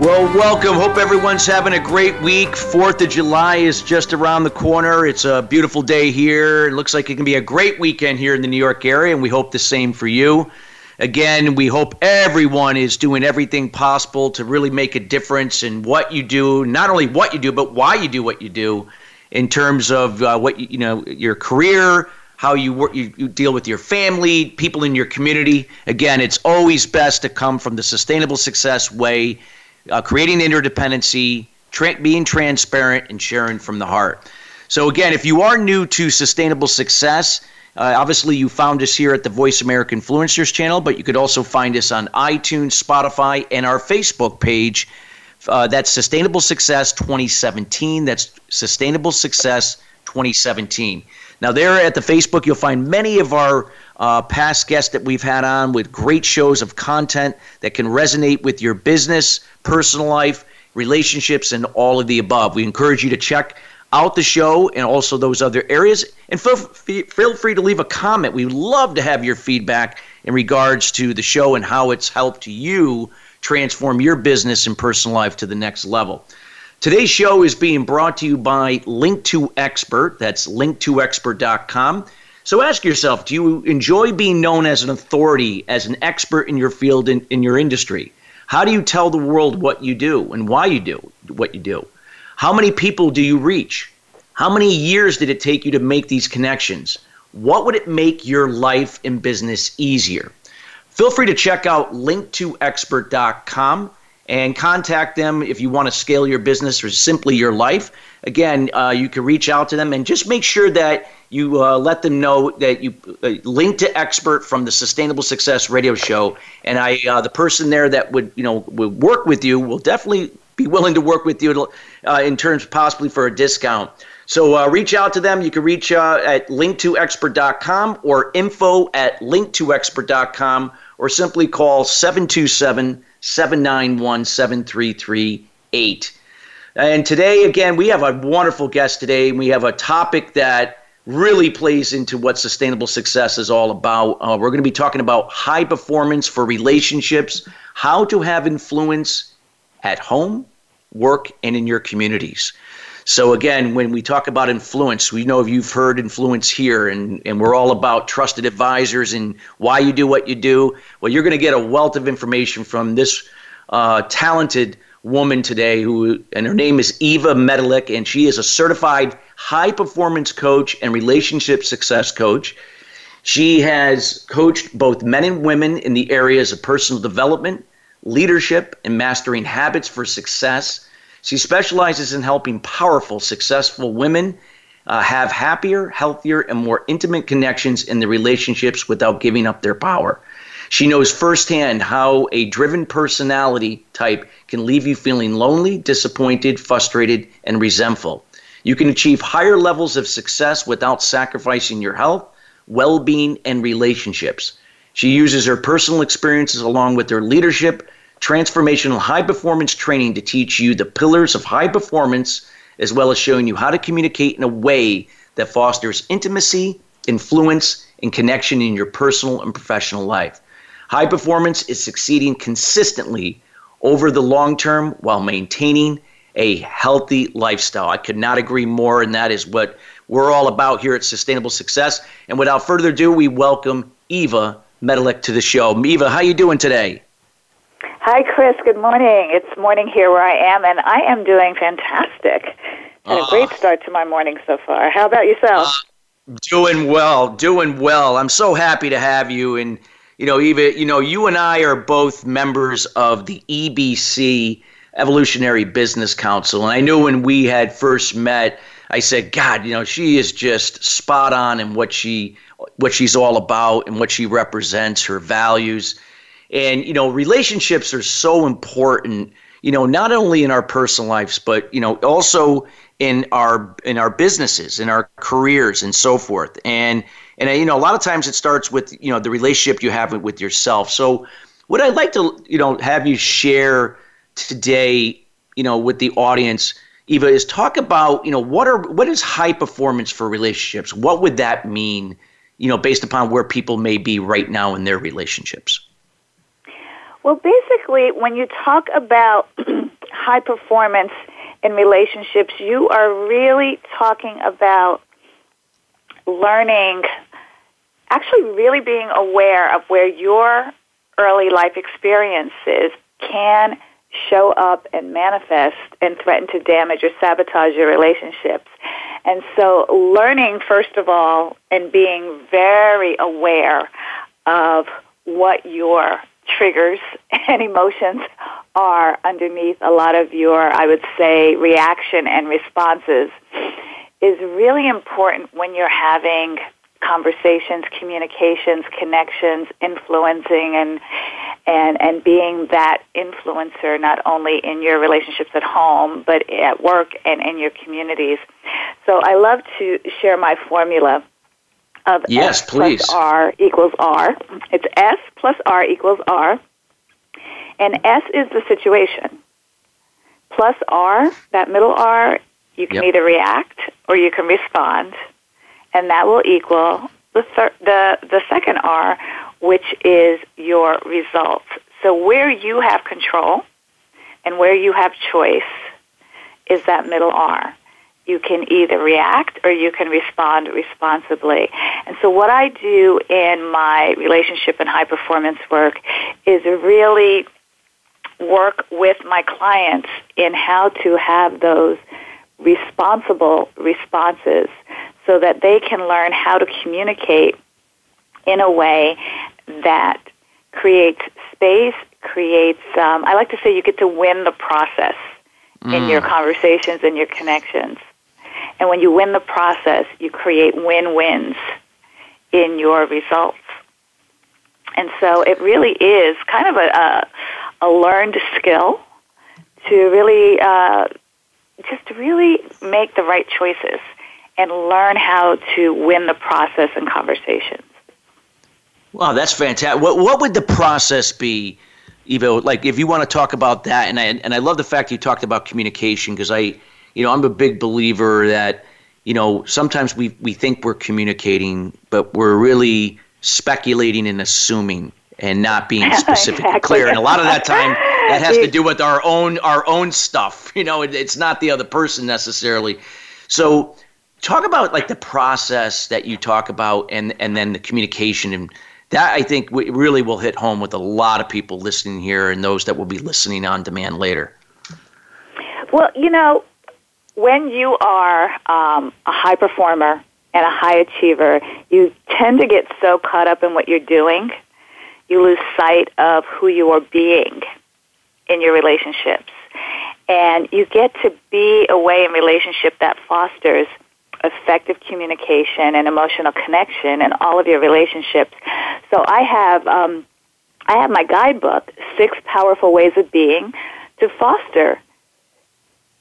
Well, welcome. Hope everyone's having a great week. Fourth of July is just around the corner. It's a beautiful day here. It looks like it can be a great weekend here in the New York area, and we hope the same for you. Again, we hope everyone is doing everything possible to really make a difference in what you do, not only what you do, but why you do what you do in terms of uh, what you, you know, your career, how you work, you, you deal with your family, people in your community. Again, it's always best to come from the sustainable success way uh, creating interdependency, tra- being transparent, and sharing from the heart. So, again, if you are new to sustainable success, uh, obviously you found us here at the Voice America Influencers channel, but you could also find us on iTunes, Spotify, and our Facebook page. Uh, that's Sustainable Success 2017. That's Sustainable Success 2017. Now, there at the Facebook, you'll find many of our uh, past guests that we've had on with great shows of content that can resonate with your business, personal life, relationships, and all of the above. We encourage you to check out the show and also those other areas. And feel, feel free to leave a comment. We love to have your feedback in regards to the show and how it's helped you transform your business and personal life to the next level. Today's show is being brought to you by Link2Expert. That's link2expert.com. So ask yourself do you enjoy being known as an authority, as an expert in your field, in, in your industry? How do you tell the world what you do and why you do what you do? How many people do you reach? How many years did it take you to make these connections? What would it make your life and business easier? Feel free to check out link2expert.com and contact them if you want to scale your business or simply your life. Again, uh, you can reach out to them and just make sure that you uh, let them know that you uh, link to expert from the Sustainable Success Radio Show, and I, uh, the person there that would you know would work with you, will definitely be willing to work with you uh, in terms possibly for a discount. So uh, reach out to them. You can reach at link2expert.com or info at link2expert.com or simply call 727 791 7338. And today, again, we have a wonderful guest today. We have a topic that really plays into what sustainable success is all about. Uh, we're going to be talking about high performance for relationships, how to have influence at home, work, and in your communities. So, again, when we talk about influence, we know you've heard influence here, and, and we're all about trusted advisors and why you do what you do. Well, you're going to get a wealth of information from this uh, talented woman today who and her name is Eva Medilek and she is a certified high performance coach and relationship success coach. She has coached both men and women in the areas of personal development, leadership, and mastering habits for success. She specializes in helping powerful, successful women uh, have happier, healthier, and more intimate connections in their relationships without giving up their power. She knows firsthand how a driven personality type can leave you feeling lonely, disappointed, frustrated, and resentful. You can achieve higher levels of success without sacrificing your health, well being, and relationships. She uses her personal experiences along with her leadership, transformational high performance training to teach you the pillars of high performance, as well as showing you how to communicate in a way that fosters intimacy, influence, and connection in your personal and professional life. High performance is succeeding consistently over the long term while maintaining a healthy lifestyle. I could not agree more, and that is what we're all about here at Sustainable Success. And without further ado, we welcome Eva Medilek to the show. Eva, how you doing today? Hi, Chris. Good morning. It's morning here where I am, and I am doing fantastic. Had a great ah. start to my morning so far. How about yourself? Uh, doing well, doing well. I'm so happy to have you, and you know, Eva, you know, you and I are both members of the EBC Evolutionary Business Council. And I knew when we had first met, I said, God, you know, she is just spot on in what she what she's all about and what she represents, her values. And, you know, relationships are so important, you know, not only in our personal lives, but you know, also in our in our businesses, in our careers, and so forth. And and you know, a lot of times it starts with you know the relationship you have with yourself. So, what I'd like to you know have you share today, you know, with the audience, Eva, is talk about you know what are what is high performance for relationships? What would that mean? You know, based upon where people may be right now in their relationships. Well, basically, when you talk about high performance in relationships, you are really talking about learning, actually, really being aware of where your early life experiences can show up and manifest and threaten to damage or sabotage your relationships. And so, learning, first of all, and being very aware of what your triggers and emotions are underneath a lot of your, I would say, reaction and responses is really important when you're having conversations, communications, connections, influencing and and and being that influencer not only in your relationships at home but at work and in your communities. So I love to share my formula of yes, S please. plus R equals R. It's S plus R equals R. And S is the situation. Plus R, that middle R, you can yep. either react or you can respond. And that will equal the, thir- the, the second R, which is your results. So where you have control and where you have choice is that middle R you can either react or you can respond responsibly. And so what I do in my relationship and high performance work is really work with my clients in how to have those responsible responses so that they can learn how to communicate in a way that creates space, creates, um, I like to say you get to win the process mm. in your conversations and your connections. And when you win the process, you create win-wins in your results. And so it really is kind of a, a, a learned skill to really uh, just really make the right choices and learn how to win the process and conversations. Wow, that's fantastic. What, what would the process be, Eva? Like, if you want to talk about that, and I, and I love the fact you talked about communication because I – you know, I'm a big believer that, you know, sometimes we, we think we're communicating, but we're really speculating and assuming and not being specific exactly. and clear. And a lot of that time that has to do with our own our own stuff. You know, it, it's not the other person necessarily. So talk about like the process that you talk about and and then the communication and that I think really will hit home with a lot of people listening here and those that will be listening on demand later. Well, you know, when you are um, a high performer and a high achiever, you tend to get so caught up in what you're doing, you lose sight of who you are being in your relationships. And you get to be a way in relationship that fosters effective communication and emotional connection in all of your relationships. So I have um, I have my guidebook, Six Powerful Ways of Being, to foster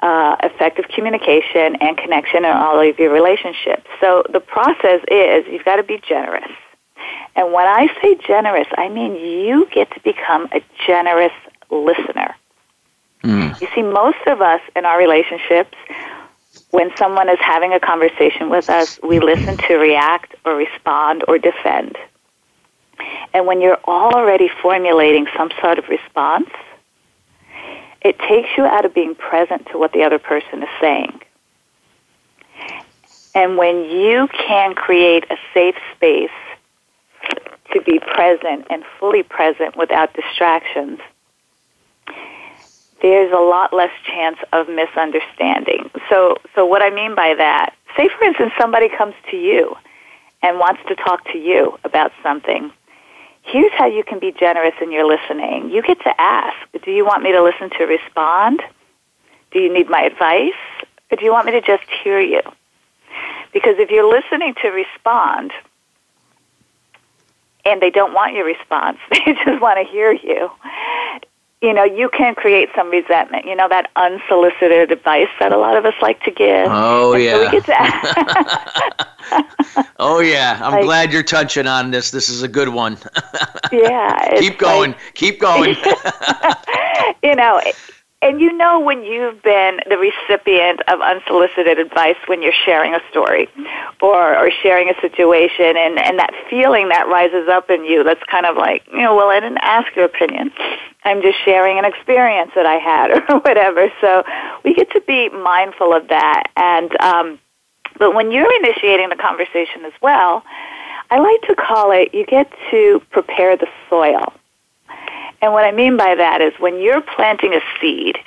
uh, effective communication and connection in all of your relationships. So the process is you've got to be generous. And when I say generous, I mean you get to become a generous listener. Mm. You see, most of us in our relationships, when someone is having a conversation with us, we listen to react or respond or defend. And when you're already formulating some sort of response, it takes you out of being present to what the other person is saying. And when you can create a safe space to be present and fully present without distractions, there's a lot less chance of misunderstanding. So, so what I mean by that, say for instance somebody comes to you and wants to talk to you about something here's how you can be generous in your listening. You get to ask, do you want me to listen to respond? Do you need my advice? Or do you want me to just hear you? Because if you're listening to respond and they don't want your response, they just want to hear you, you know, you can create some resentment. You know, that unsolicited advice that a lot of us like to give. Oh, and yeah. So oh, yeah. I'm like, glad you're touching on this. This is a good one. yeah. Keep going. Like, Keep going. you know, and you know when you've been the recipient of unsolicited advice when you're sharing a story or, or sharing a situation and, and that feeling that rises up in you that's kind of like, you know, well, I didn't ask your opinion. I'm just sharing an experience that I had or whatever. So we get to be mindful of that. And, um, but when you're initiating the conversation as well, I like to call it you get to prepare the soil and what I mean by that is when you're planting a seed,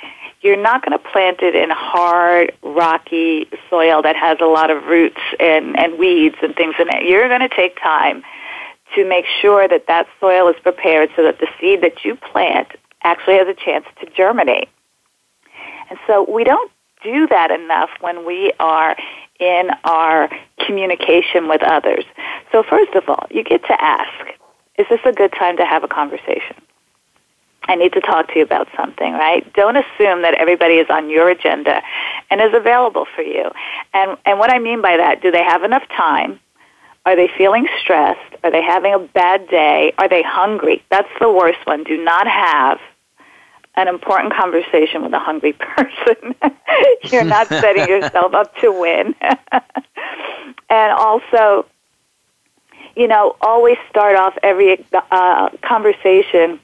you're not going to plant it in hard, rocky soil that has a lot of roots and, and weeds and things in it. You're going to take time to make sure that that soil is prepared so that the seed that you plant actually has a chance to germinate. And so we don't do that enough when we are in our communication with others. So first of all, you get to ask, is this a good time to have a conversation? I need to talk to you about something, right? Don't assume that everybody is on your agenda and is available for you. And and what I mean by that, do they have enough time? Are they feeling stressed? Are they having a bad day? Are they hungry? That's the worst one. Do not have an important conversation with a hungry person. You're not setting yourself up to win. and also, you know, always start off every uh, conversation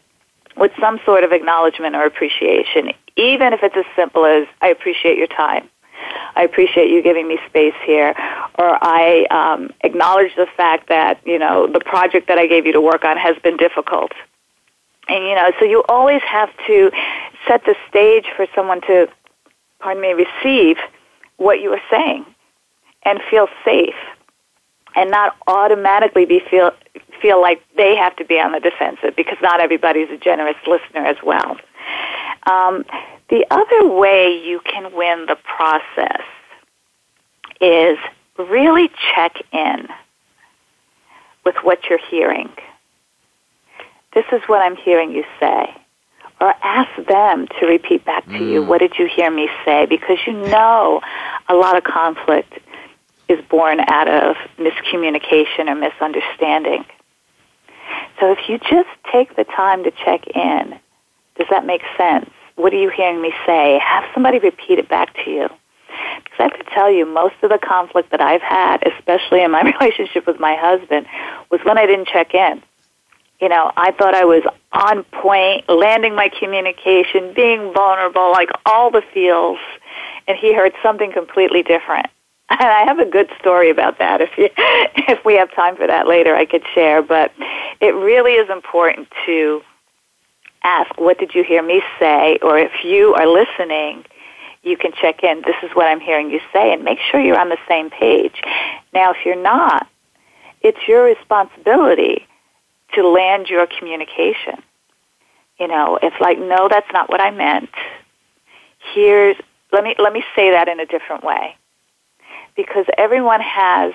with some sort of acknowledgement or appreciation, even if it's as simple as, I appreciate your time. I appreciate you giving me space here, or I um, acknowledge the fact that you know the project that I gave you to work on has been difficult, and you know so you always have to set the stage for someone to, pardon me, receive what you are saying, and feel safe, and not automatically be feel feel like they have to be on the defensive because not everybody's a generous listener as well. Um, the other way you can win the process is really check in with what you're hearing. This is what I'm hearing you say. Or ask them to repeat back to mm. you, what did you hear me say? Because you know a lot of conflict is born out of miscommunication or misunderstanding. So if you just take the time to check in, does that make sense? What are you hearing me say? Have somebody repeat it back to you. Because I have to tell you, most of the conflict that I've had, especially in my relationship with my husband, was when I didn't check in. You know, I thought I was on point, landing my communication, being vulnerable, like all the feels, and he heard something completely different. I have a good story about that. If you, if we have time for that later, I could share. But it really is important to ask, "What did you hear me say?" Or if you are listening, you can check in. This is what I'm hearing you say, and make sure you're on the same page. Now, if you're not, it's your responsibility to land your communication. You know, it's like, no, that's not what I meant. Here's let me let me say that in a different way because everyone has,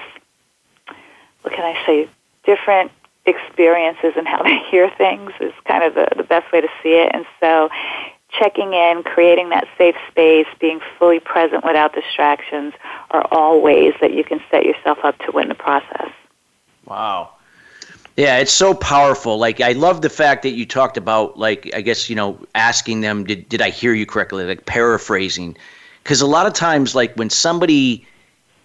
what can I say, different experiences and how they hear things is kind of the, the best way to see it. And so checking in, creating that safe space, being fully present without distractions are all ways that you can set yourself up to win the process. Wow. Yeah, it's so powerful. Like I love the fact that you talked about like I guess, you know, asking them did did I hear you correctly? Like paraphrasing. Cuz a lot of times like when somebody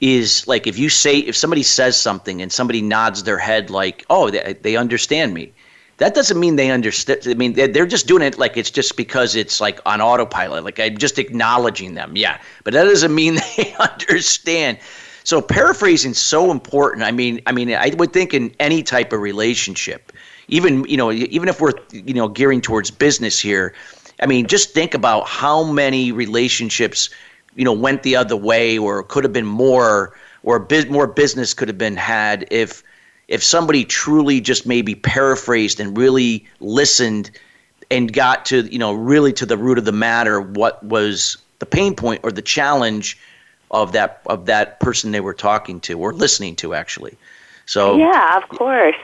is like if you say if somebody says something and somebody nods their head like oh they, they understand me that doesn't mean they understand i mean they're just doing it like it's just because it's like on autopilot like i'm just acknowledging them yeah. But that doesn't mean they understand. So paraphrasing is so important. I mean i mean i would think in any type of relationship even you know even if we're you know gearing towards business here i mean just think about how many relationships you know went the other way or could have been more or bit more business could have been had if if somebody truly just maybe paraphrased and really listened and got to you know really to the root of the matter what was the pain point or the challenge of that of that person they were talking to or listening to actually. So yeah of course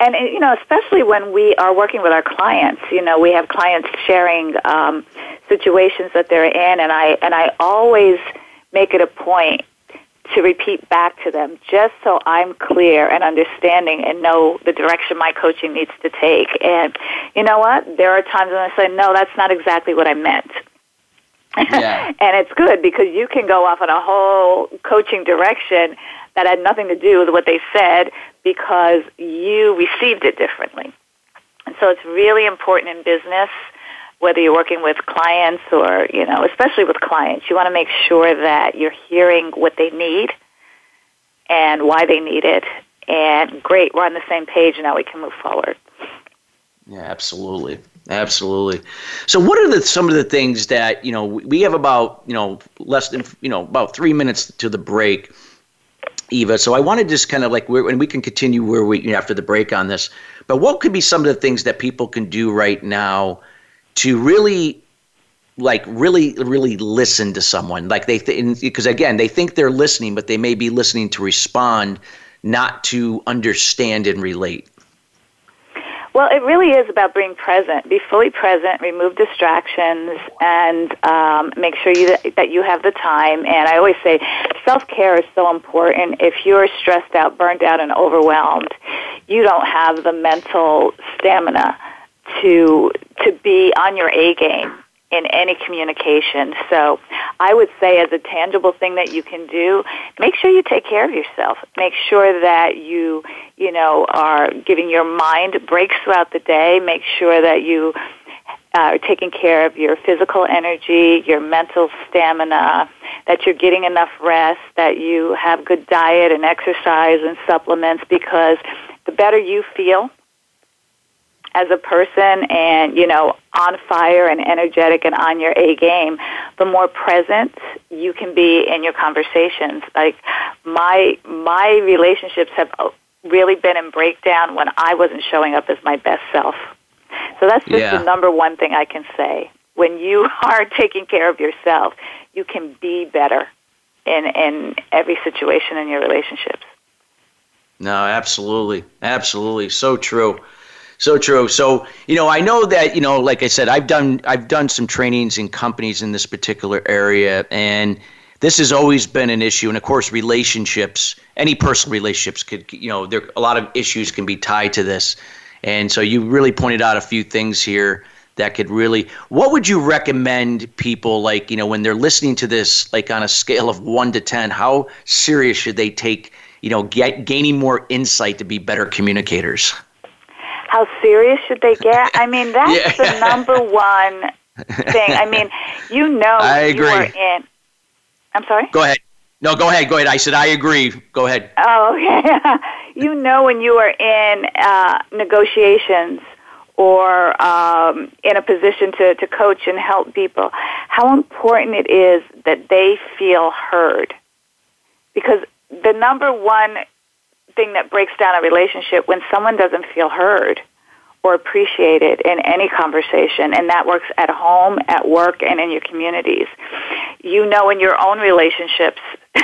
and you know, especially when we are working with our clients, you know, we have clients sharing um, situations that they're in, and I and I always make it a point to repeat back to them just so I'm clear and understanding and know the direction my coaching needs to take. And you know what? There are times when I say, no, that's not exactly what I meant. Yeah. and it's good because you can go off on a whole coaching direction that had nothing to do with what they said because you received it differently. And so it's really important in business whether you're working with clients or, you know, especially with clients, you want to make sure that you're hearing what they need and why they need it. And great, we're on the same page now we can move forward. Yeah, absolutely. Absolutely. So, what are the some of the things that you know we have about you know less than you know about three minutes to the break, Eva. So, I want to just kind of like we and we can continue where we you know, after the break on this. But what could be some of the things that people can do right now to really like really really listen to someone like they th- because again they think they're listening but they may be listening to respond not to understand and relate well, it really is about being present. Be fully present, remove distractions, and um, make sure you, that you have the time. And I always say self care is so important. If you're stressed out, burned out, and overwhelmed, you don't have the mental stamina to to be on your A game in any communication. So I would say as a tangible thing that you can do, make sure you take care of yourself. Make sure that you, you know, are giving your mind breaks throughout the day. Make sure that you uh, are taking care of your physical energy, your mental stamina, that you're getting enough rest, that you have good diet and exercise and supplements because the better you feel, as a person and, you know, on fire and energetic and on your A game, the more present you can be in your conversations. Like my my relationships have uh, really been in breakdown when I wasn't showing up as my best self. So that's just yeah. the number one thing I can say. When you are taking care of yourself, you can be better in in every situation in your relationships. No, absolutely. Absolutely. So true. So true. So, you know, I know that, you know, like I said, I've done I've done some trainings in companies in this particular area and this has always been an issue and of course relationships, any personal relationships could you know, there a lot of issues can be tied to this. And so you really pointed out a few things here that could really what would you recommend people like, you know, when they're listening to this like on a scale of 1 to 10, how serious should they take, you know, get, gaining more insight to be better communicators? How serious should they get? I mean, that's yeah. the number one thing. I mean, you know, I agree. you are in. I'm sorry. Go ahead. No, go ahead. Go ahead. I said I agree. Go ahead. Oh, okay. you know when you are in uh, negotiations or um, in a position to, to coach and help people, how important it is that they feel heard. Because the number one thing that breaks down a relationship when someone doesn't feel heard or appreciated in any conversation, and that works at home, at work, and in your communities. You know in your own relationships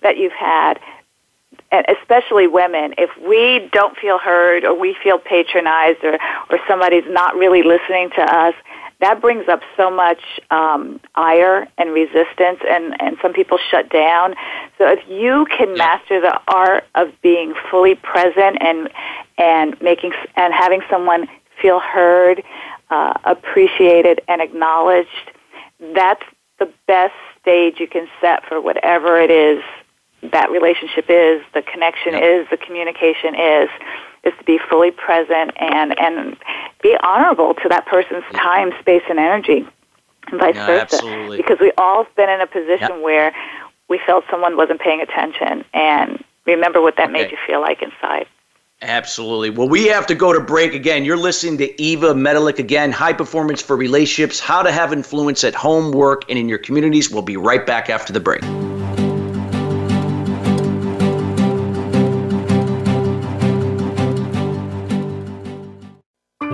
that you've had, especially women, if we don't feel heard or we feel patronized or, or somebody's not really listening to us, that brings up so much um, ire and resistance, and, and some people shut down. So if you can master the art of being fully present and and making and having someone feel heard, uh, appreciated, and acknowledged, that's the best stage you can set for whatever it is that relationship is, the connection is, the communication is is to be fully present and and be honorable to that person's time, space, and energy, and vice yeah, versa. Absolutely. Because we all have been in a position where we felt someone wasn't paying attention, and remember what that okay. made you feel like inside. Absolutely. Well, we have to go to break again. You're listening to Eva Medilek again, High Performance for Relationships, How to Have Influence at Home, Work, and in Your Communities. We'll be right back after the break.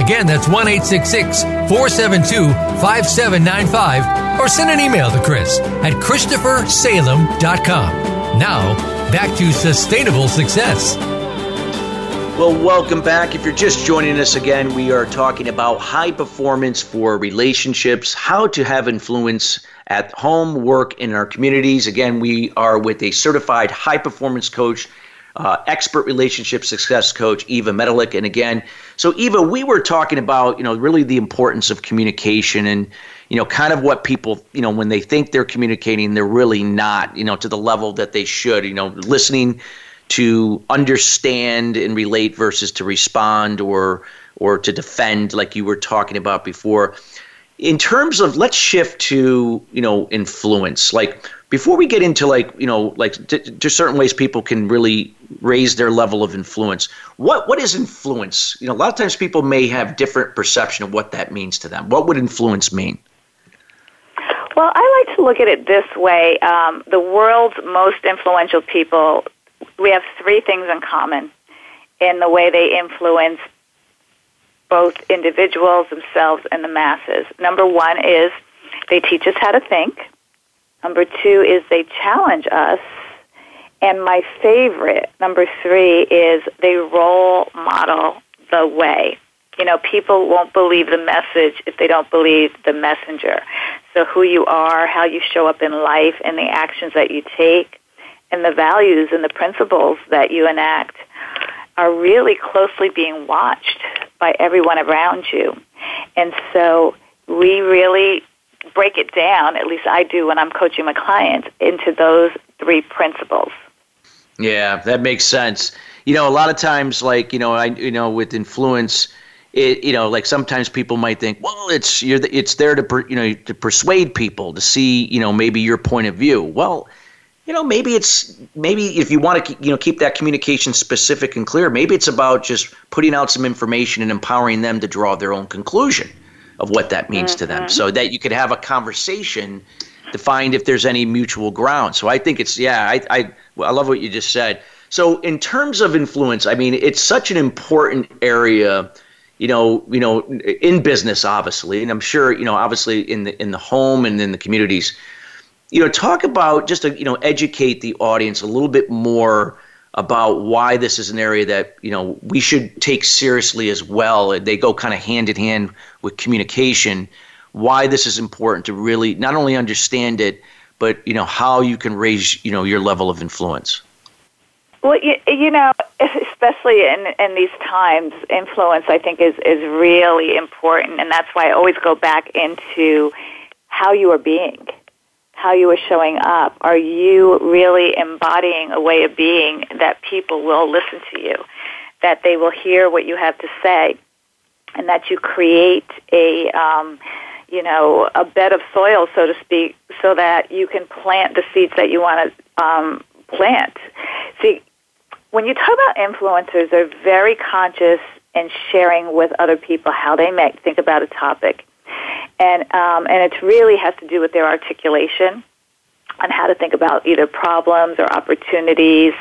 Again, that's 1 866 472 5795. Or send an email to Chris at ChristopherSalem.com. Now, back to sustainable success. Well, welcome back. If you're just joining us again, we are talking about high performance for relationships, how to have influence at home, work, in our communities. Again, we are with a certified high performance coach, uh, expert relationship success coach, Eva Medilek. And again, so Eva, we were talking about, you know, really the importance of communication and, you know, kind of what people, you know, when they think they're communicating, they're really not, you know, to the level that they should, you know, listening to understand and relate versus to respond or or to defend like you were talking about before. In terms of let's shift to, you know, influence. Like before we get into like, you know, like to certain ways people can really raise their level of influence. What what is influence? You know, a lot of times people may have different perception of what that means to them. What would influence mean? Well, I like to look at it this way. Um, the world's most influential people, we have three things in common in the way they influence both individuals, themselves, and the masses. Number one is they teach us how to think. Number two is they challenge us. And my favorite, number three, is they role model the way. You know, people won't believe the message if they don't believe the messenger. So who you are, how you show up in life, and the actions that you take, and the values and the principles that you enact are really closely being watched by everyone around you. And so we really break it down, at least I do when I'm coaching my clients, into those three principles. Yeah, that makes sense. You know, a lot of times, like, you know, I, you know, with influence, it, you know, like sometimes people might think, well, it's you're the, it's there to per, you know to persuade people to see you know maybe your point of view. Well, you know maybe it's maybe if you want to you know keep that communication specific and clear, maybe it's about just putting out some information and empowering them to draw their own conclusion of what that means mm-hmm. to them, mm-hmm. so that you could have a conversation to find if there's any mutual ground. So I think it's yeah, I I I love what you just said. So in terms of influence, I mean it's such an important area you know, you know, in business, obviously, and I'm sure, you know, obviously in the in the home and in the communities, you know, talk about just to you know educate the audience a little bit more about why this is an area that you know we should take seriously as well. They go kind of hand in hand with communication. Why this is important to really not only understand it, but you know how you can raise you know your level of influence. Well, you, you know, especially in in these times, influence I think is is really important, and that's why I always go back into how you are being, how you are showing up. Are you really embodying a way of being that people will listen to you, that they will hear what you have to say, and that you create a um, you know, a bed of soil, so to speak, so that you can plant the seeds that you want to um, plant. See, when you talk about influencers, they're very conscious in sharing with other people how they might think about a topic, and um, and it really has to do with their articulation, on how to think about either problems or opportunities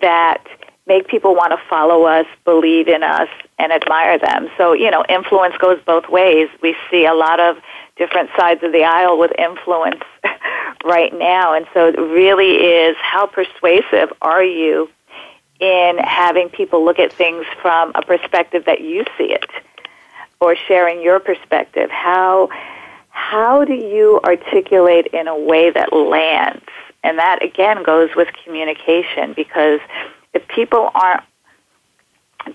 that make people want to follow us, believe in us, and admire them. So, you know, influence goes both ways. We see a lot of different sides of the aisle with influence right now. And so it really is how persuasive are you in having people look at things from a perspective that you see it or sharing your perspective? How how do you articulate in a way that lands? And that again goes with communication because if people aren't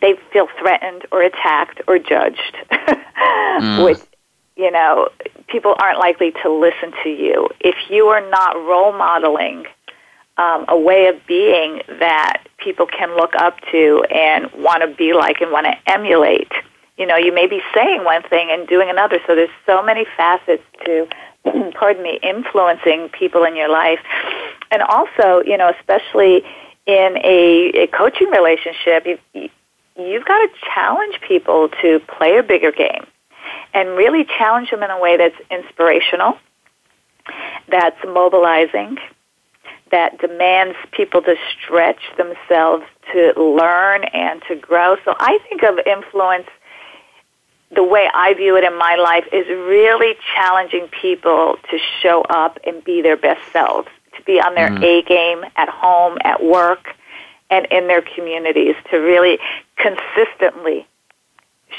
they feel threatened or attacked or judged, mm. which you know, people aren't likely to listen to you. If you are not role modeling um, a way of being that people can look up to and want to be like and want to emulate, you know, you may be saying one thing and doing another. So there's so many facets to, pardon me, influencing people in your life. And also, you know, especially in a, a coaching relationship, you, you've got to challenge people to play a bigger game and really challenge them in a way that's inspirational, that's mobilizing, that demands people to stretch themselves to learn and to grow. So I think of influence the way I view it in my life is really challenging people to show up and be their best selves, to be on their mm. A game at home, at work, and in their communities, to really consistently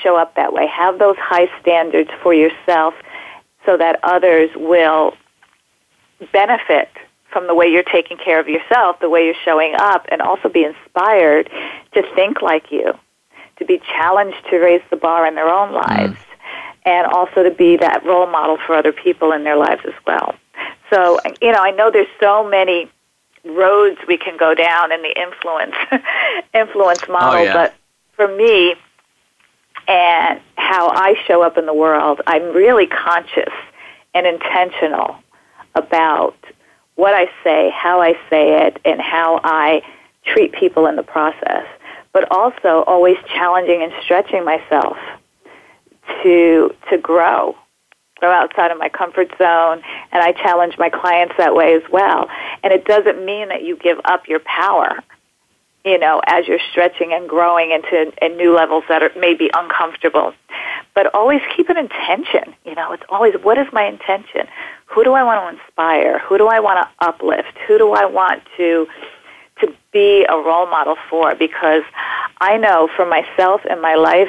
show up that way. Have those high standards for yourself so that others will benefit from the way you're taking care of yourself, the way you're showing up, and also be inspired to think like you, to be challenged to raise the bar in their own mm. lives, mm. and also to be that role model for other people in their lives as well. So, you know, I know there's so many roads we can go down in the influence influence oh, model, oh, yeah. but for me, and how I show up in the world, I'm really conscious and intentional about what I say, how I say it, and how I treat people in the process. But also always challenging and stretching myself to to grow, grow outside of my comfort zone, and I challenge my clients that way as well. And it doesn't mean that you give up your power you know, as you're stretching and growing into new levels that are maybe uncomfortable. But always keep an intention. You know, it's always what is my intention? Who do I want to inspire? Who do I want to uplift? Who do I want to be a role model for? Because I know for myself and my life,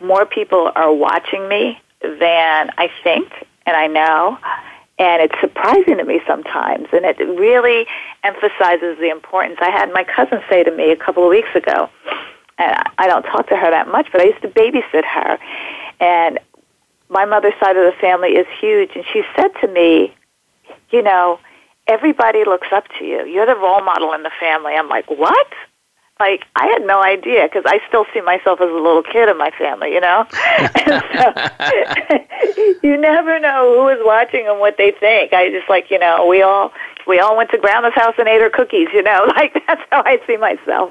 more people are watching me than I think and I know and it's surprising to me sometimes and it really emphasizes the importance i had my cousin say to me a couple of weeks ago and i don't talk to her that much but i used to babysit her and my mother's side of the family is huge and she said to me you know everybody looks up to you you're the role model in the family i'm like what like I had no idea because I still see myself as a little kid in my family, you know. so, you never know who is watching and what they think. I just like you know we all we all went to grandma's house and ate her cookies, you know. Like that's how I see myself.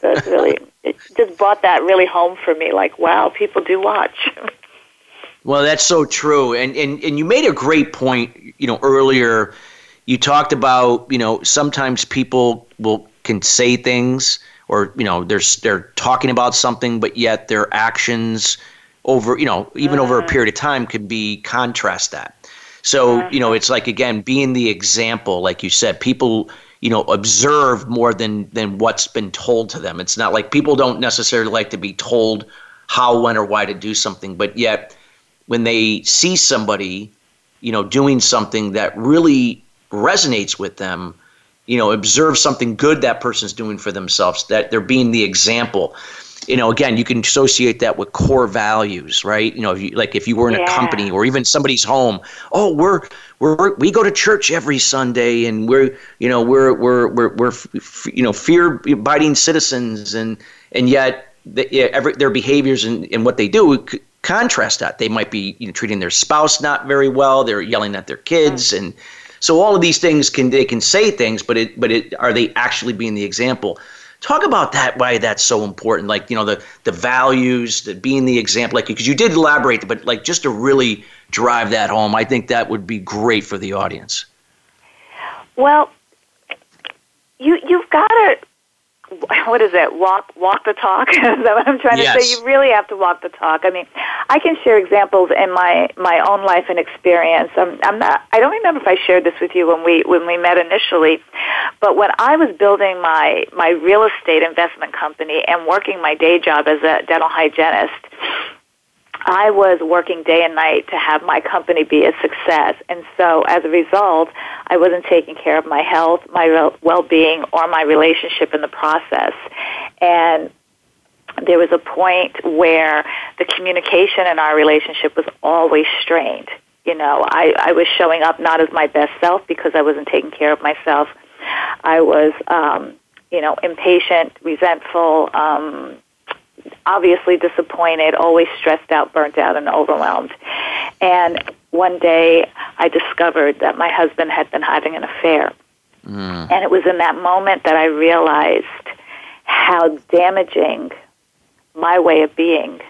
So it's really it just brought that really home for me. Like wow, people do watch. Well, that's so true, and and and you made a great point. You know earlier, you talked about you know sometimes people will can say things or you know they're they're talking about something, but yet their actions over you know even over a mm. period of time could be contrast that. So you know it's like again being the example, like you said, people you know observe more than than what's been told to them. It's not like people don't necessarily like to be told how, when, or why to do something, but yet when they see somebody you know doing something that really resonates with them you know observe something good that person's doing for themselves that they're being the example you know again you can associate that with core values right you know if you, like if you were in yeah. a company or even somebody's home oh we're we're we go to church every sunday and we're you know we're we're we're, we're you know fear abiding citizens and and yet the, yeah, every, their behaviors and, and what they do contrast that they might be you know, treating their spouse not very well they're yelling at their kids mm-hmm. and so all of these things can they can say things, but it but it are they actually being the example? Talk about that why that's so important. Like you know the the values, the being the example. Like because you did elaborate, but like just to really drive that home, I think that would be great for the audience. Well, you you've got to what is it? Walk walk the talk. is that what I'm trying yes. to say? You really have to walk the talk. I mean, I can share examples in my my own life and experience. I'm, I'm not. I don't remember if I shared this with you when we when we met initially, but when I was building my my real estate investment company and working my day job as a dental hygienist. I was working day and night to have my company be a success. And so as a result, I wasn't taking care of my health, my well-being, or my relationship in the process. And there was a point where the communication in our relationship was always strained. You know, I, I was showing up not as my best self because I wasn't taking care of myself. I was, um, you know, impatient, resentful, um, obviously disappointed, always stressed out, burnt out, and overwhelmed. And one day I discovered that my husband had been having an affair. Mm. And it was in that moment that I realized how damaging my way of being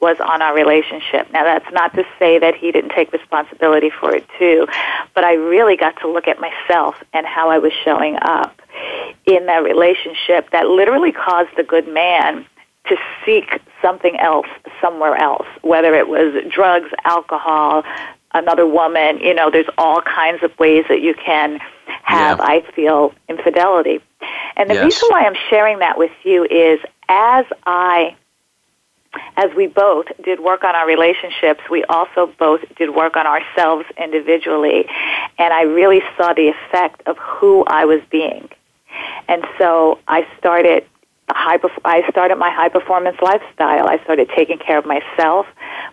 was on our relationship. Now, that's not to say that he didn't take responsibility for it too, but I really got to look at myself and how I was showing up in that relationship that literally caused the good man to seek something else somewhere else, whether it was drugs, alcohol, another woman, you know, there's all kinds of ways that you can have, yeah. I feel, infidelity. And the yes. reason why I'm sharing that with you is as I as we both did work on our relationships, we also both did work on ourselves individually. And I really saw the effect of who I was being. And so I started high, I started my high performance lifestyle. I started taking care of myself,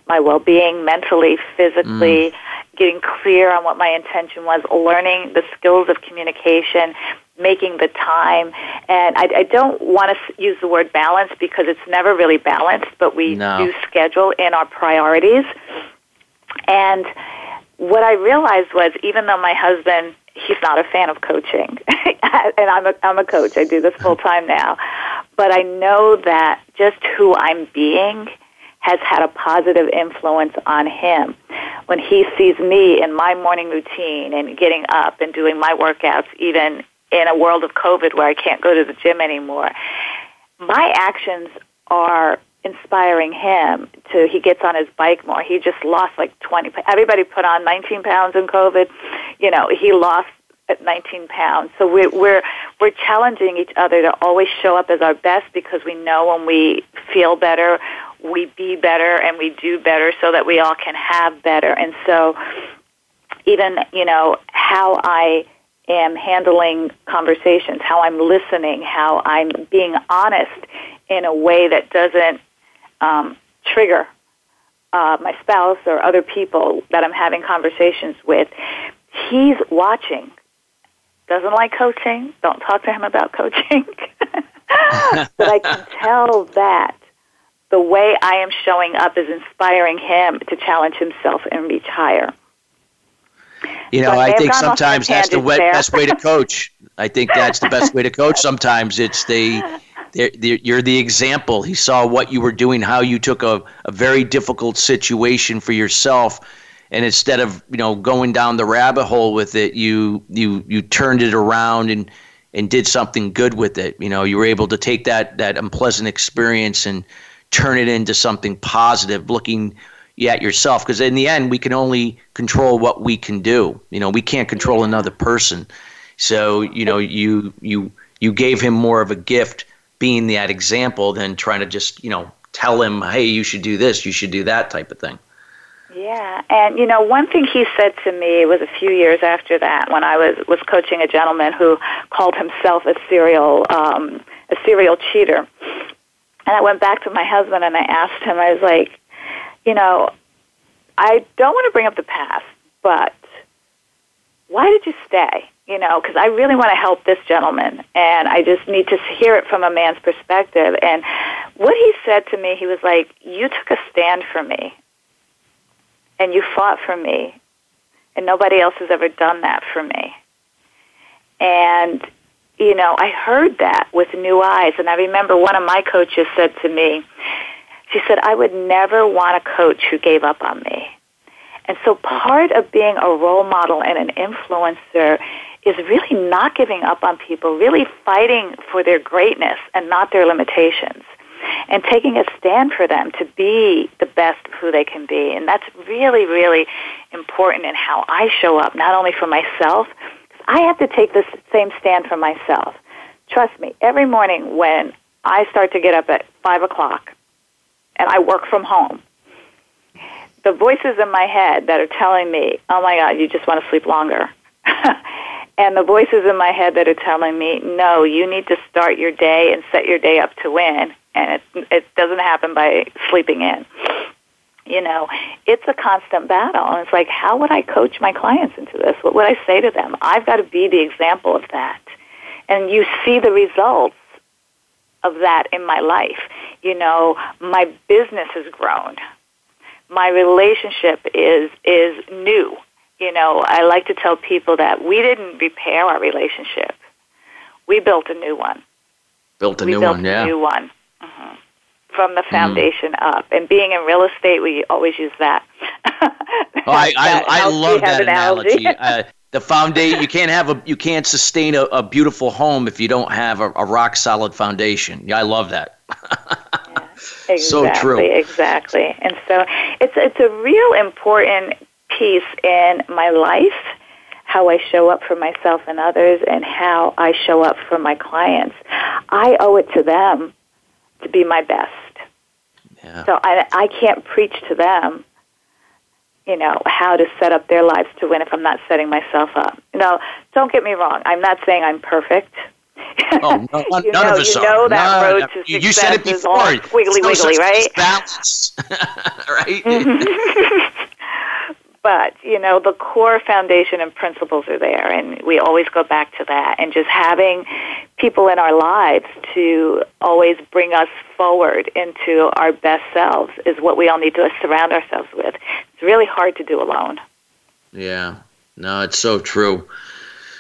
my well being, mentally, physically, mm. getting clear on what my intention was, learning the skills of communication, making the time. And I, I don't want to use the word balance because it's never really balanced, but we no. do schedule in our priorities. And what I realized was even though my husband he's not a fan of coaching. and I'm a, I'm a coach. I do this full time now. But I know that just who I'm being has had a positive influence on him. When he sees me in my morning routine and getting up and doing my workouts, even in a world of COVID where I can't go to the gym anymore, my actions are inspiring him to he gets on his bike more he just lost like 20 everybody put on 19 pounds in covid you know he lost at 19 pounds so we're we're we're challenging each other to always show up as our best because we know when we feel better we be better and we do better so that we all can have better and so even you know how i am handling conversations how i'm listening how i'm being honest in a way that doesn't um, trigger uh, my spouse or other people that I'm having conversations with, he's watching. Doesn't like coaching. Don't talk to him about coaching. but I can tell that the way I am showing up is inspiring him to challenge himself and reach higher. You know, so I, think sometimes that's the best way to coach. I think that's the best way to coach. Sometimes it's the you're the example. He saw what you were doing, how you took a, a very difficult situation for yourself, and instead of you know going down the rabbit hole with it, you you you turned it around and and did something good with it. You know, you were able to take that that unpleasant experience and turn it into something positive, looking at yourself. Because in the end, we can only control what we can do. You know, we can't control another person. So you know, you you you gave him more of a gift being that example than trying to just you know tell him hey you should do this you should do that type of thing yeah and you know one thing he said to me was a few years after that when i was was coaching a gentleman who called himself a serial um a serial cheater and i went back to my husband and i asked him i was like you know i don't want to bring up the past but why did you stay you know, because I really want to help this gentleman, and I just need to hear it from a man's perspective. And what he said to me, he was like, "You took a stand for me, and you fought for me, and nobody else has ever done that for me." And you know, I heard that with new eyes, and I remember one of my coaches said to me, she said, "I would never want a coach who gave up on me." And so part of being a role model and an influencer is really not giving up on people, really fighting for their greatness and not their limitations and taking a stand for them to be the best who they can be. And that's really, really important in how I show up, not only for myself, I have to take the same stand for myself. Trust me, every morning when I start to get up at 5 o'clock and I work from home, the voices in my head that are telling me, oh my God, you just want to sleep longer. and the voices in my head that are telling me, no, you need to start your day and set your day up to win. And it, it doesn't happen by sleeping in. You know, it's a constant battle. And it's like, how would I coach my clients into this? What would I say to them? I've got to be the example of that. And you see the results of that in my life. You know, my business has grown. My relationship is is new. You know, I like to tell people that we didn't repair our relationship. We built a new one. Built a we new built one, yeah. A new one. Mm-hmm. From the foundation mm. up. And being in real estate, we always use that. oh, I, I, I love that analogy. uh, the foundation you can't have a you can't sustain a, a beautiful home if you don't have a, a rock solid foundation. Yeah, I love that. yeah, exactly, so true. Exactly. And so it's it's a real important piece in my life, how I show up for myself and others and how I show up for my clients. I owe it to them to be my best. Yeah. So I I can't preach to them you know, how to set up their lives to win if I'm not setting myself up. No, don't get me wrong. I'm not saying I'm perfect. Oh, no, you none know, of us you know that no, road no, to you, you said it before. all wiggly, wiggly, right? Balance, right? Mm-hmm. but you know the core foundation and principles are there and we always go back to that and just having people in our lives to always bring us forward into our best selves is what we all need to surround ourselves with it's really hard to do alone yeah no it's so true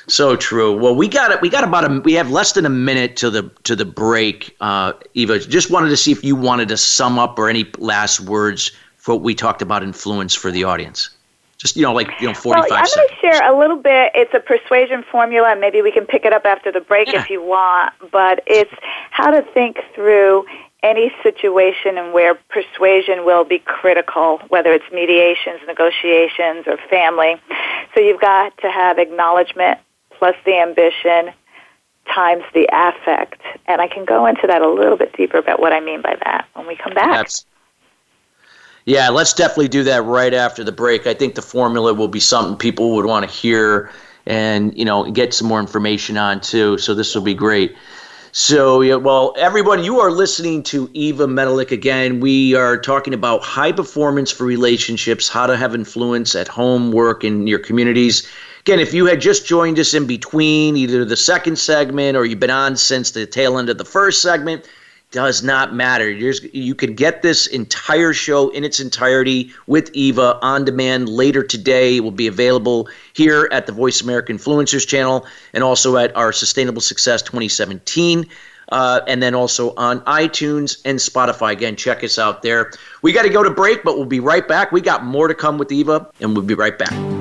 so true. Well, we got it. We got about a. We have less than a minute to the to the break. Uh, Eva, just wanted to see if you wanted to sum up or any last words for what we talked about influence for the audience. Just you know, like you know, forty-five. Well, I'm going to share a little bit. It's a persuasion formula, and maybe we can pick it up after the break yeah. if you want. But it's how to think through any situation and where persuasion will be critical, whether it's mediations, negotiations, or family. So you've got to have acknowledgement plus the ambition times the affect. And I can go into that a little bit deeper about what I mean by that when we come back. That's, yeah, let's definitely do that right after the break. I think the formula will be something people would want to hear and you know get some more information on too. So this will be great. So yeah, well, everyone, you are listening to Eva Medilek again. We are talking about high performance for relationships, how to have influence at home, work, in your communities. Again, if you had just joined us in between either the second segment or you've been on since the tail end of the first segment, does not matter. You're, you can get this entire show in its entirety with Eva on demand later today. It will be available here at the Voice America Influencers channel and also at our Sustainable Success 2017. Uh, and then also on iTunes and Spotify. Again, check us out there. We got to go to break, but we'll be right back. We got more to come with Eva, and we'll be right back.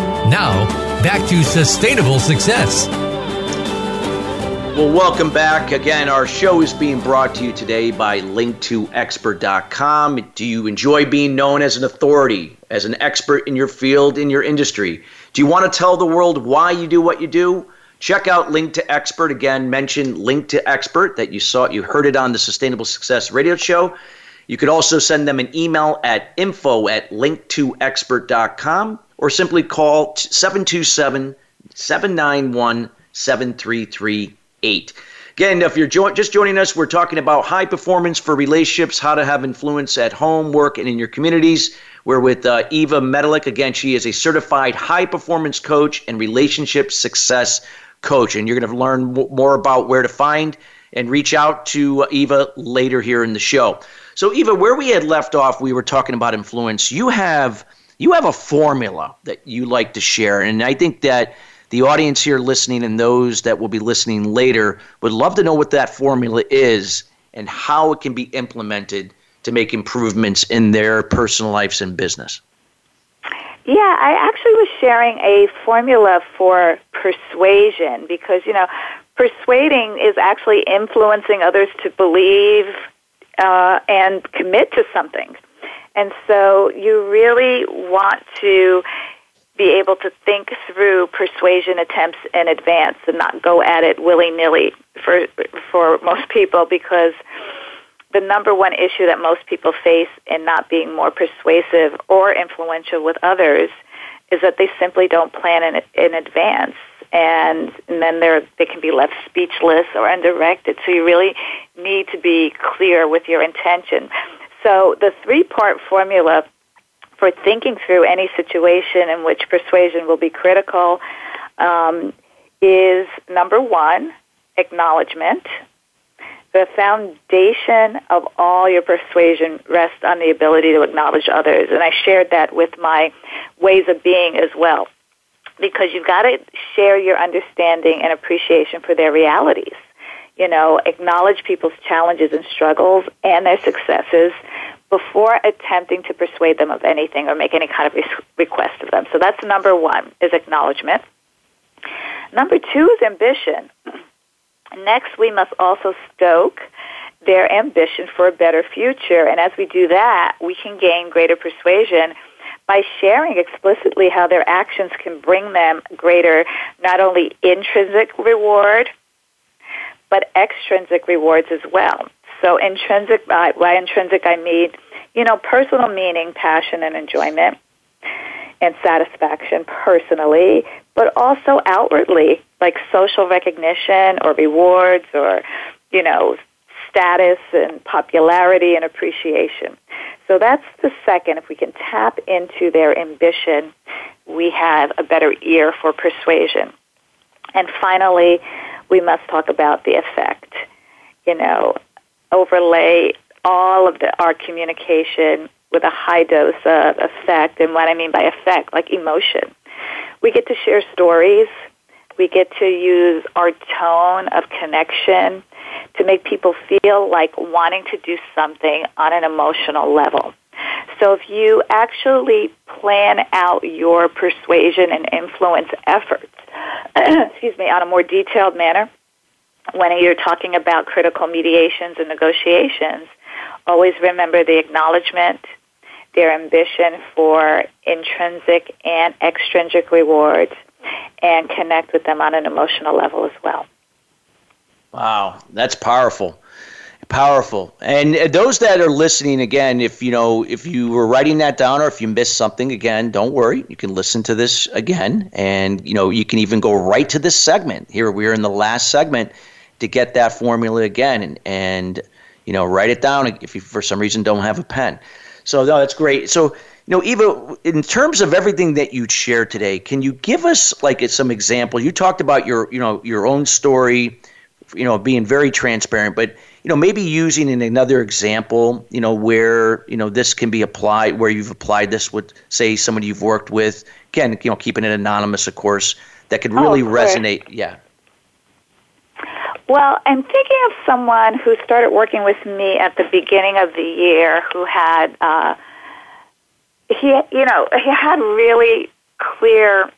Now, back to Sustainable Success. Well, welcome back. Again, our show is being brought to you today by link2expert.com. Do you enjoy being known as an authority, as an expert in your field, in your industry? Do you want to tell the world why you do what you do? Check out Link to Expert again. Mention Link to Expert that you saw, you heard it on the Sustainable Success Radio Show. You could also send them an email at info at link2expert.com or simply call 727 791 7338. Again, if you're jo- just joining us, we're talking about high performance for relationships, how to have influence at home, work, and in your communities. We're with uh, Eva Medilek. Again, she is a certified high performance coach and relationship success coach. And you're going to learn m- more about where to find and reach out to uh, Eva later here in the show. So, Eva, where we had left off, we were talking about influence. You have you have a formula that you like to share, and I think that the audience here listening and those that will be listening later would love to know what that formula is and how it can be implemented to make improvements in their personal lives and business. Yeah, I actually was sharing a formula for persuasion because, you know, persuading is actually influencing others to believe uh, and commit to something. And so you really want to be able to think through persuasion attempts in advance and not go at it willy nilly for for most people because the number one issue that most people face in not being more persuasive or influential with others is that they simply don't plan in, in advance and, and then they're, they can be left speechless or undirected. So you really need to be clear with your intention. So the three part formula for thinking through any situation in which persuasion will be critical um, is number one, acknowledgement. The foundation of all your persuasion rests on the ability to acknowledge others. And I shared that with my ways of being as well. Because you've got to share your understanding and appreciation for their realities. You know, acknowledge people's challenges and struggles and their successes before attempting to persuade them of anything or make any kind of request of them. So that's number one, is acknowledgement. Number two is ambition. Next, we must also stoke their ambition for a better future. And as we do that, we can gain greater persuasion by sharing explicitly how their actions can bring them greater, not only intrinsic reward, but extrinsic rewards as well. So intrinsic, by, by intrinsic I mean, you know, personal meaning, passion, and enjoyment and satisfaction personally, but also outwardly, like social recognition or rewards or, you know, status and popularity and appreciation. So that's the second. If we can tap into their ambition, we have a better ear for persuasion. And finally, we must talk about the effect. You know, overlay all of the, our communication with a high dose of effect. And what I mean by effect, like emotion. We get to share stories. We get to use our tone of connection to make people feel like wanting to do something on an emotional level. So if you actually plan out your persuasion and influence efforts, excuse me, on a more detailed manner, when you're talking about critical mediations and negotiations, always remember the acknowledgement, their ambition for intrinsic and extrinsic rewards, and connect with them on an emotional level as well. Wow, that's powerful. Powerful. And those that are listening again, if you know, if you were writing that down or if you missed something again, don't worry. You can listen to this again and you know, you can even go right to this segment. Here we are in the last segment to get that formula again and, and you know, write it down if you for some reason don't have a pen. So no, that's great. So you know, Eva, in terms of everything that you shared today, can you give us like some example? You talked about your, you know, your own story, you know, being very transparent, but you know, maybe using in another example, you know, where you know this can be applied, where you've applied this with, say, somebody you've worked with. Again, you know, keeping it anonymous, of course, that could really oh, resonate. Yeah. Well, I'm thinking of someone who started working with me at the beginning of the year who had, uh, he, you know, he had really clear,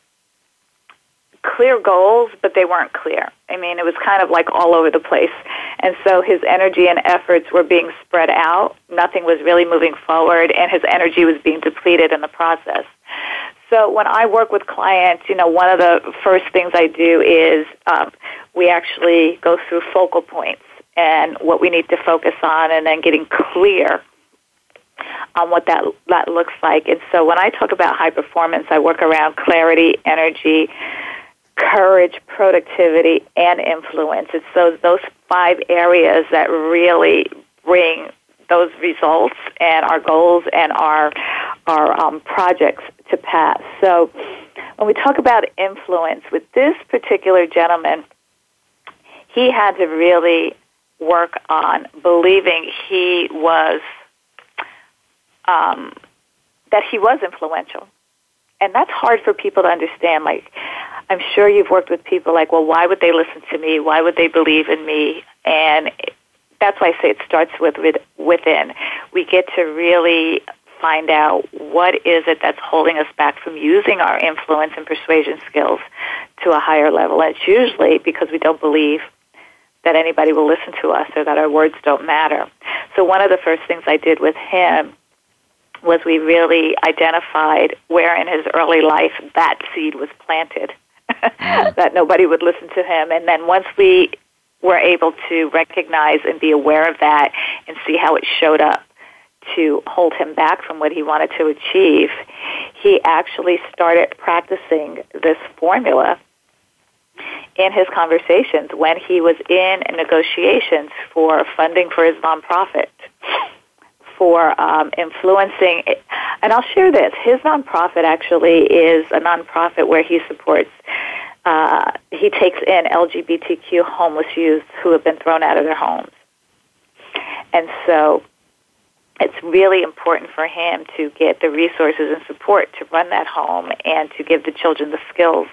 clear goals, but they weren't clear. I mean, it was kind of like all over the place. And so his energy and efforts were being spread out. Nothing was really moving forward, and his energy was being depleted in the process. So when I work with clients, you know, one of the first things I do is um, we actually go through focal points and what we need to focus on, and then getting clear on what that that looks like. And so when I talk about high performance, I work around clarity, energy, courage, productivity, and influence. It's those those five areas that really bring those results and our goals and our our um, projects to pass. So when we talk about influence with this particular gentleman, he had to really work on believing he was um, that he was influential, and that's hard for people to understand. Like, I'm sure you've worked with people like, well, why would they listen to me? Why would they believe in me? And that's why I say it starts with, with within. We get to really find out what is it that's holding us back from using our influence and persuasion skills to a higher level. And it's usually because we don't believe that anybody will listen to us or that our words don't matter. So one of the first things I did with him was we really identified where in his early life that seed was planted, mm. that nobody would listen to him. And then once we were able to recognize and be aware of that and see how it showed up to hold him back from what he wanted to achieve, he actually started practicing this formula in his conversations when he was in negotiations for funding for his nonprofit, for um, influencing. And I'll share this. His nonprofit actually is a nonprofit where he supports uh, he takes in LGBTQ homeless youth who have been thrown out of their homes. And so it's really important for him to get the resources and support to run that home and to give the children the skills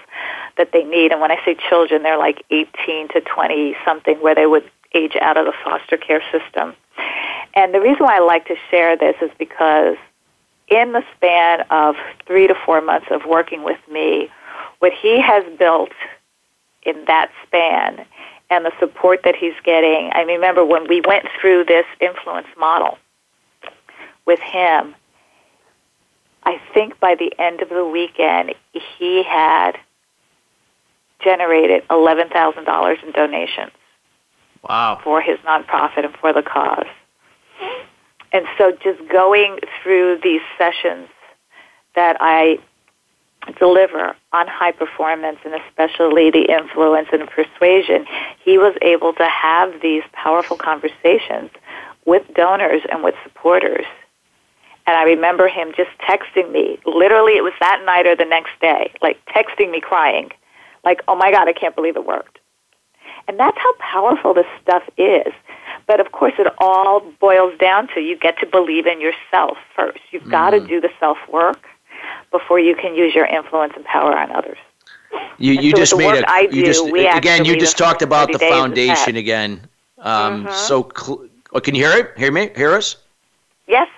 that they need. And when I say children, they're like 18 to 20 something where they would age out of the foster care system. And the reason why I like to share this is because in the span of three to four months of working with me, what he has built in that span and the support that he's getting. I remember when we went through this influence model with him, I think by the end of the weekend, he had generated $11,000 in donations. Wow. For his nonprofit and for the cause. And so just going through these sessions that I deliver on high performance and especially the influence and persuasion, he was able to have these powerful conversations with donors and with supporters. And I remember him just texting me. Literally, it was that night or the next day, like texting me crying, like, oh my God, I can't believe it worked. And that's how powerful this stuff is. But of course, it all boils down to you get to believe in yourself first. You've mm. got to do the self work before you can use your influence and power on others. You, you so just made it. I you just, again. You just talked about the foundation again. Um, mm-hmm. So, cl- oh, can you hear it? Hear me? Hear us? Yes.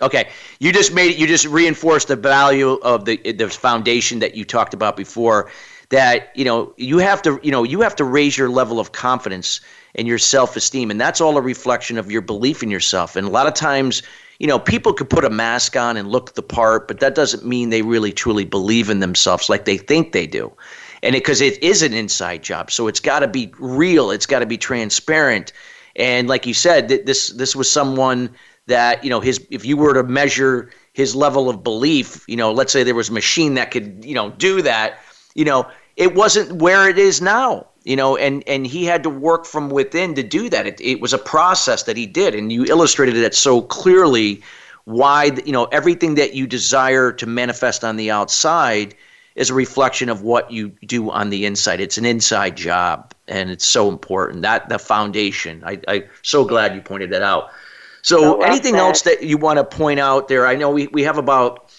Okay. You just made it. You just reinforced the value of the the foundation that you talked about before. That you know you have to you know you have to raise your level of confidence and your self esteem, and that's all a reflection of your belief in yourself. And a lot of times you know, people could put a mask on and look the part, but that doesn't mean they really truly believe in themselves like they think they do. And because it, it is an inside job, so it's got to be real, it's got to be transparent. And like you said, this this was someone that you know his if you were to measure his level of belief, you know, let's say there was a machine that could you know do that, you know, it wasn't where it is now you know and and he had to work from within to do that it, it was a process that he did and you illustrated it so clearly why you know everything that you desire to manifest on the outside is a reflection of what you do on the inside it's an inside job and it's so important that the foundation. I, I'm so glad you pointed that out. So, anything else that you want to point out there? I know we, we have about,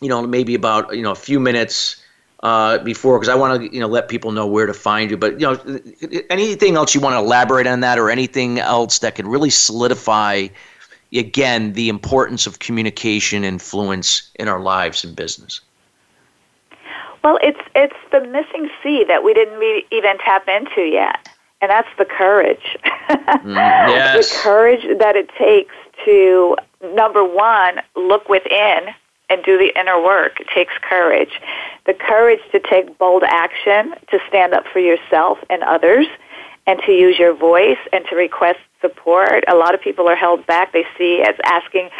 you know, maybe about you know a few minutes uh, before because I want to you know let people know where to find you. But you know, anything else you want to elaborate on that, or anything else that can really solidify again the importance of communication influence in our lives and business. Well, it's it's the missing C that we didn't re- even tap into yet, and that's the courage. mm, yes. the courage that it takes to number one look within and do the inner work. It takes courage. The courage to take bold action, to stand up for yourself and others, and to use your voice and to request support. A lot of people are held back. They see as asking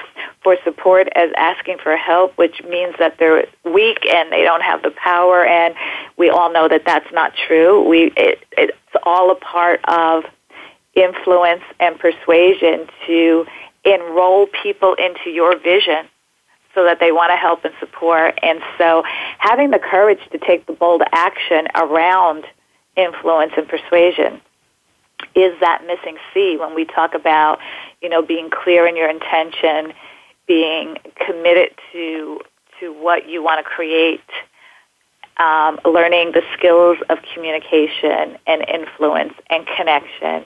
for support as asking for help, which means that they're weak and they don't have the power. And we all know that that's not true. We it, it's all a part of influence and persuasion to enroll people into your vision so that they want to help and support. And so having the courage to take the bold action around influence and persuasion is that missing C when we talk about, you know, being clear in your intention, being committed to to what you want to create, um, learning the skills of communication and influence and connection,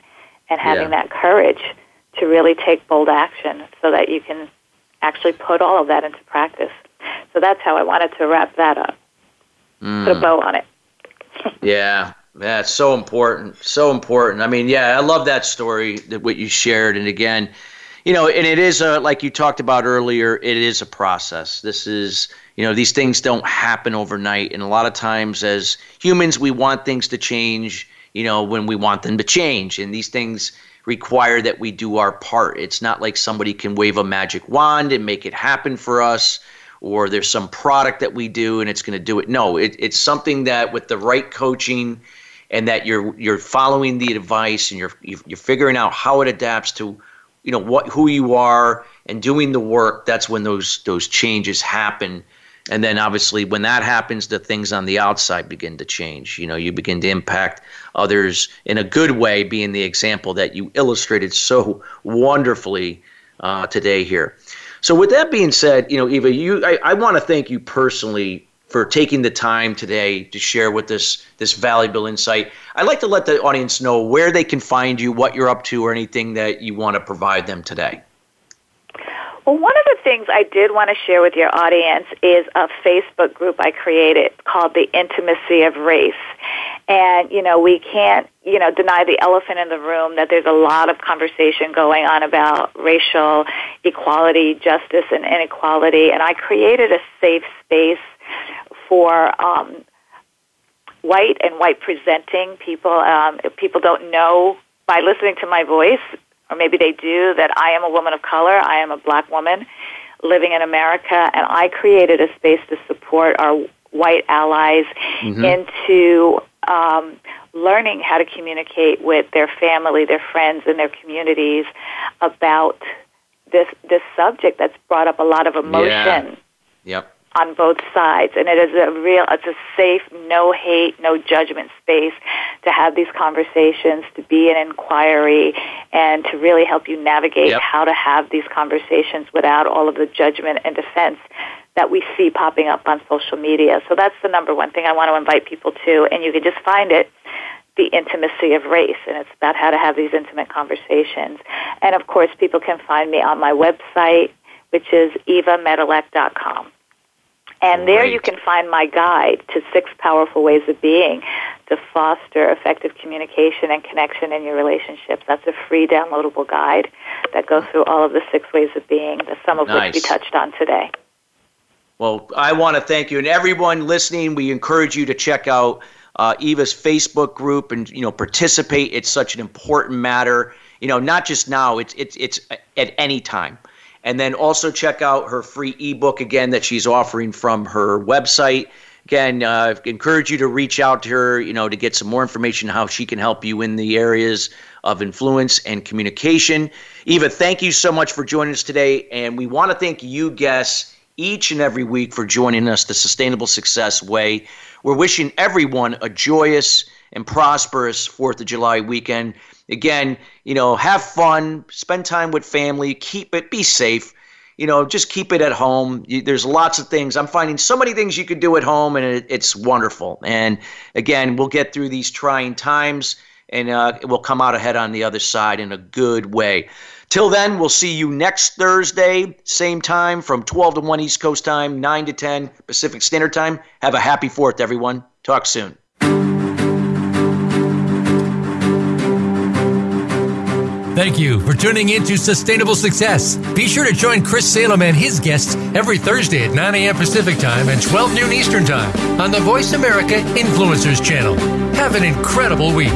and having yeah. that courage to really take bold action so that you can actually put all of that into practice. So that's how I wanted to wrap that up. Mm. Put a mm. bow on it. yeah, yeah, it's so important, so important. I mean, yeah, I love that story that what you shared, and again, you know, and it is a like you talked about earlier. It is a process. This is, you know, these things don't happen overnight, and a lot of times, as humans, we want things to change. You know, when we want them to change, and these things require that we do our part. It's not like somebody can wave a magic wand and make it happen for us or there's some product that we do and it's going to do it. No, it, it's something that with the right coaching and that you're you're following the advice and you're you're figuring out how it adapts to you know what who you are and doing the work that's when those those changes happen and then obviously when that happens the things on the outside begin to change you know you begin to impact others in a good way being the example that you illustrated so wonderfully uh, today here so with that being said you know eva you i, I want to thank you personally for taking the time today to share with us this valuable insight. I'd like to let the audience know where they can find you, what you're up to, or anything that you want to provide them today. Well, one of the things I did want to share with your audience is a Facebook group I created called The Intimacy of Race. And, you know, we can't, you know, deny the elephant in the room that there's a lot of conversation going on about racial equality, justice, and inequality. And I created a safe space for um, white and white presenting people. Um, people don't know by listening to my voice, or maybe they do, that I am a woman of color. I am a black woman living in America, and I created a space to support our white allies mm-hmm. into um, learning how to communicate with their family, their friends, and their communities about this this subject that's brought up a lot of emotion. Yeah. Yep on both sides and it is a real it's a safe no hate no judgment space to have these conversations to be an inquiry and to really help you navigate yep. how to have these conversations without all of the judgment and defense that we see popping up on social media so that's the number one thing i want to invite people to and you can just find it the intimacy of race, and it's about how to have these intimate conversations. And of course, people can find me on my website, which is evamedilek.com. And there you can find my guide to six powerful ways of being to foster effective communication and connection in your relationships. That's a free downloadable guide that goes through all of the six ways of being, some of nice. which we touched on today. Well, I want to thank you and everyone listening. We encourage you to check out uh, Eva's Facebook group and you know participate. It's such an important matter. You know, not just now. It's it's it's at any time. And then also check out her free ebook again that she's offering from her website. Again, uh, I encourage you to reach out to her, you know, to get some more information how she can help you in the areas of influence and communication. Eva, thank you so much for joining us today, and we want to thank you guests each and every week for joining us the Sustainable Success Way. We're wishing everyone a joyous and prosperous 4th of July weekend. Again, you know, have fun, spend time with family, keep it, be safe. You know, just keep it at home. There's lots of things. I'm finding so many things you could do at home, and it, it's wonderful. And again, we'll get through these trying times, and uh, we'll come out ahead on the other side in a good way. Till then, we'll see you next Thursday, same time from 12 to 1 East Coast time, 9 to 10 Pacific Standard Time. Have a happy 4th, everyone. Talk soon. Thank you for tuning in to Sustainable Success. Be sure to join Chris Salem and his guests every Thursday at 9 a.m. Pacific Time and 12 noon Eastern Time on the Voice America Influencers Channel. Have an incredible week.